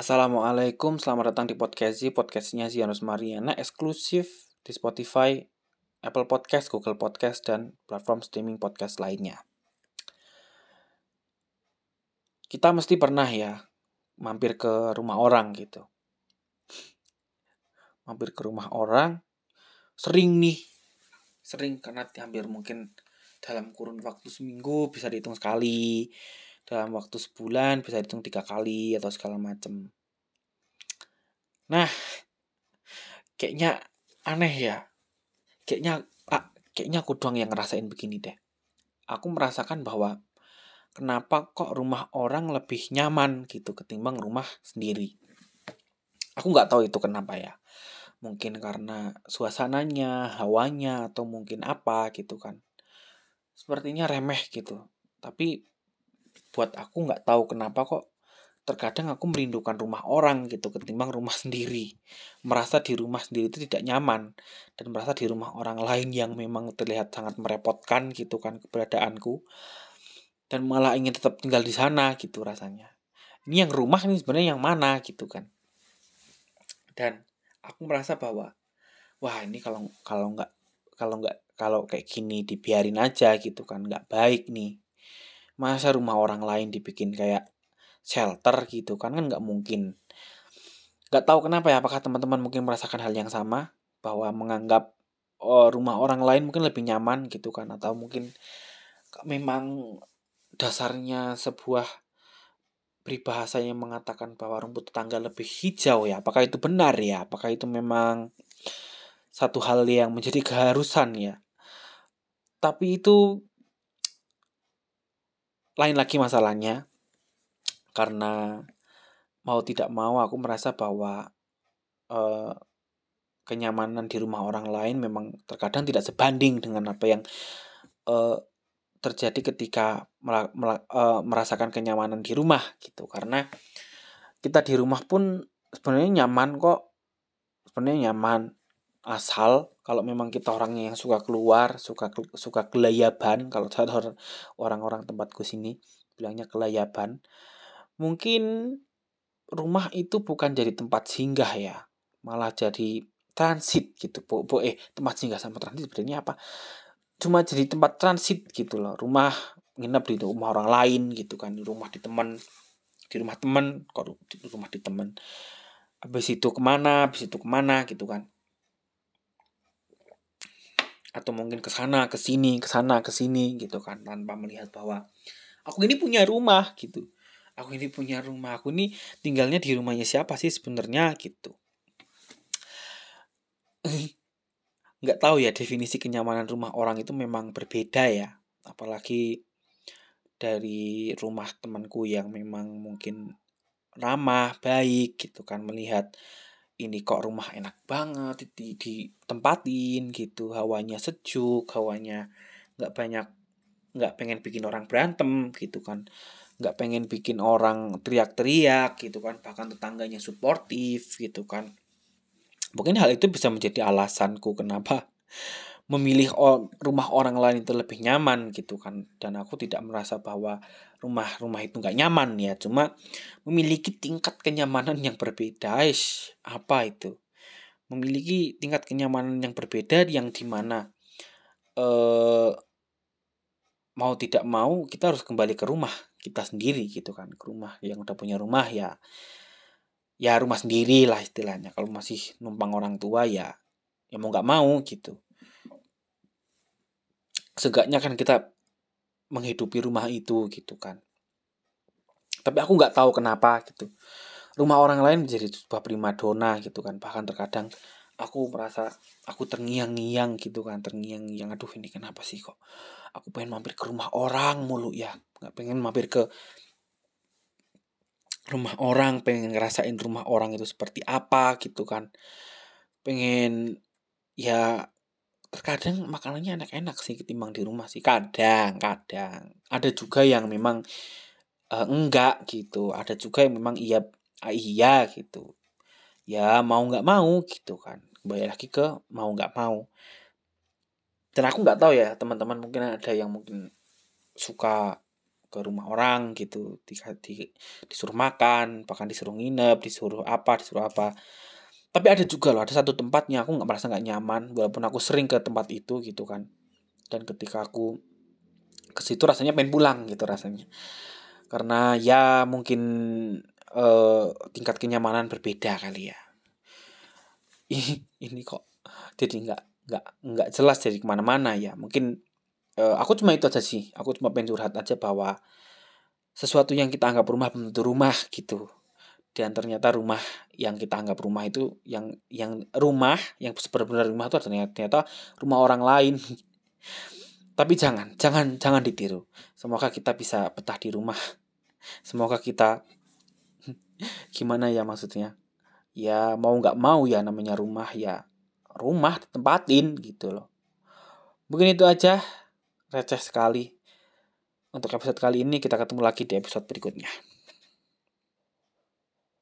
Assalamualaikum, selamat datang di podcast podcastnya Zianus Mariana, eksklusif di Spotify, Apple Podcast, Google Podcast, dan platform streaming podcast lainnya. Kita mesti pernah ya mampir ke rumah orang gitu. Mampir ke rumah orang, sering nih, sering karena hampir mungkin dalam kurun waktu seminggu bisa dihitung sekali dalam waktu sebulan bisa dihitung tiga kali atau segala macam. Nah, kayaknya aneh ya. Kayaknya ah, kayaknya aku doang yang ngerasain begini deh. Aku merasakan bahwa kenapa kok rumah orang lebih nyaman gitu ketimbang rumah sendiri. Aku nggak tahu itu kenapa ya. Mungkin karena suasananya, hawanya, atau mungkin apa gitu kan. Sepertinya remeh gitu. Tapi buat aku nggak tahu kenapa kok terkadang aku merindukan rumah orang gitu ketimbang rumah sendiri. Merasa di rumah sendiri itu tidak nyaman dan merasa di rumah orang lain yang memang terlihat sangat merepotkan gitu kan keberadaanku dan malah ingin tetap tinggal di sana gitu rasanya. Ini yang rumah ini sebenarnya yang mana gitu kan. Dan aku merasa bahwa wah ini kalau kalau nggak kalau nggak kalau kayak gini dibiarin aja gitu kan nggak baik nih masa rumah orang lain dibikin kayak shelter gitu kan kan nggak mungkin. Nggak tahu kenapa ya apakah teman-teman mungkin merasakan hal yang sama? Bahwa menganggap oh, rumah orang lain mungkin lebih nyaman gitu kan? Atau mungkin memang dasarnya sebuah peribahasa yang mengatakan bahwa rumput tetangga lebih hijau ya? Apakah itu benar ya? Apakah itu memang satu hal yang menjadi keharusan ya? Tapi itu lain lagi masalahnya karena mau tidak mau aku merasa bahwa uh, kenyamanan di rumah orang lain memang terkadang tidak sebanding dengan apa yang uh, terjadi ketika uh, merasakan kenyamanan di rumah gitu. Karena kita di rumah pun sebenarnya nyaman kok. Sebenarnya nyaman asal kalau memang kita orangnya yang suka keluar suka suka kelayaban kalau orang-orang tempatku sini bilangnya kelayaban mungkin rumah itu bukan jadi tempat singgah ya malah jadi transit gitu bo, bo eh tempat singgah sama transit sebenarnya apa? Cuma jadi tempat transit gitu loh rumah nginep di rumah orang lain gitu kan di rumah di teman di rumah teman kok di rumah di teman habis itu ke mana habis itu ke mana gitu kan atau mungkin ke sana ke sini ke sana ke sini gitu kan tanpa melihat bahwa aku ini punya rumah gitu. Aku ini punya rumah aku ini tinggalnya di rumahnya siapa sih sebenarnya? Gitu. Nggak tahu ya definisi kenyamanan rumah orang itu memang berbeda ya. Apalagi dari rumah temanku yang memang mungkin ramah baik gitu kan melihat ini kok rumah enak banget di, ditempatin gitu. Hawanya sejuk hawanya nggak banyak nggak pengen bikin orang berantem gitu kan. Nggak pengen bikin orang teriak-teriak gitu kan bahkan tetangganya suportif gitu kan. Mungkin hal itu bisa menjadi alasanku kenapa memilih rumah orang lain itu lebih nyaman gitu kan. Dan aku tidak merasa bahwa rumah-rumah itu nggak nyaman ya. Cuma memiliki tingkat kenyamanan yang berbeda Ish, apa itu? Memiliki tingkat kenyamanan yang berbeda yang di mana eh mau tidak mau kita harus kembali ke rumah kita sendiri gitu kan. Ke rumah yang udah punya rumah ya ya rumah sendiri lah istilahnya. Kalau masih numpang orang tua ya ya mau nggak mau gitu Seenggaknya kan kita menghidupi rumah itu gitu kan. Tapi aku nggak tahu kenapa gitu. Rumah orang lain menjadi sebuah primadona gitu kan. Bahkan terkadang aku merasa aku terngiang-ngiang gitu kan. Terngiang-ngiang. Aduh ini kenapa sih kok. Aku pengen mampir ke rumah orang mulu ya. Nggak pengen mampir ke rumah orang. Pengen ngerasain rumah orang itu seperti apa gitu kan. Pengen ya terkadang makanannya enak-enak sih ketimbang di rumah sih kadang kadang. Ada juga yang memang uh, enggak gitu ada juga yang memang iya uh, iya gitu. Ya mau nggak mau gitu kan kembali lagi ke mau nggak mau. Dan aku nggak tahu ya teman-teman mungkin ada yang mungkin suka ke rumah orang gitu di, di, disuruh makan bahkan disuruh nginep disuruh apa disuruh apa tapi ada juga loh ada satu tempatnya aku nggak merasa nggak nyaman walaupun aku sering ke tempat itu gitu kan. Dan ketika aku ke situ rasanya pengen pulang gitu rasanya. Karena ya mungkin uh, tingkat kenyamanan berbeda kali ya. Ini ini kok jadi nggak nggak nggak jelas jadi ke mana-mana ya. Mungkin uh, aku cuma itu aja sih. Aku cuma pengen curhat aja bahwa sesuatu yang kita anggap rumah belum rumah gitu dan ternyata rumah yang kita anggap rumah itu yang yang rumah yang sebenarnya rumah itu ternyata, ternyata rumah orang lain. Tapi jangan jangan jangan ditiru. Semoga kita bisa betah di rumah. Semoga kita gimana ya maksudnya? Ya mau nggak mau ya namanya rumah ya rumah tempatin gitu loh. Mungkin itu aja. Receh sekali. Untuk episode kali ini kita ketemu lagi di episode berikutnya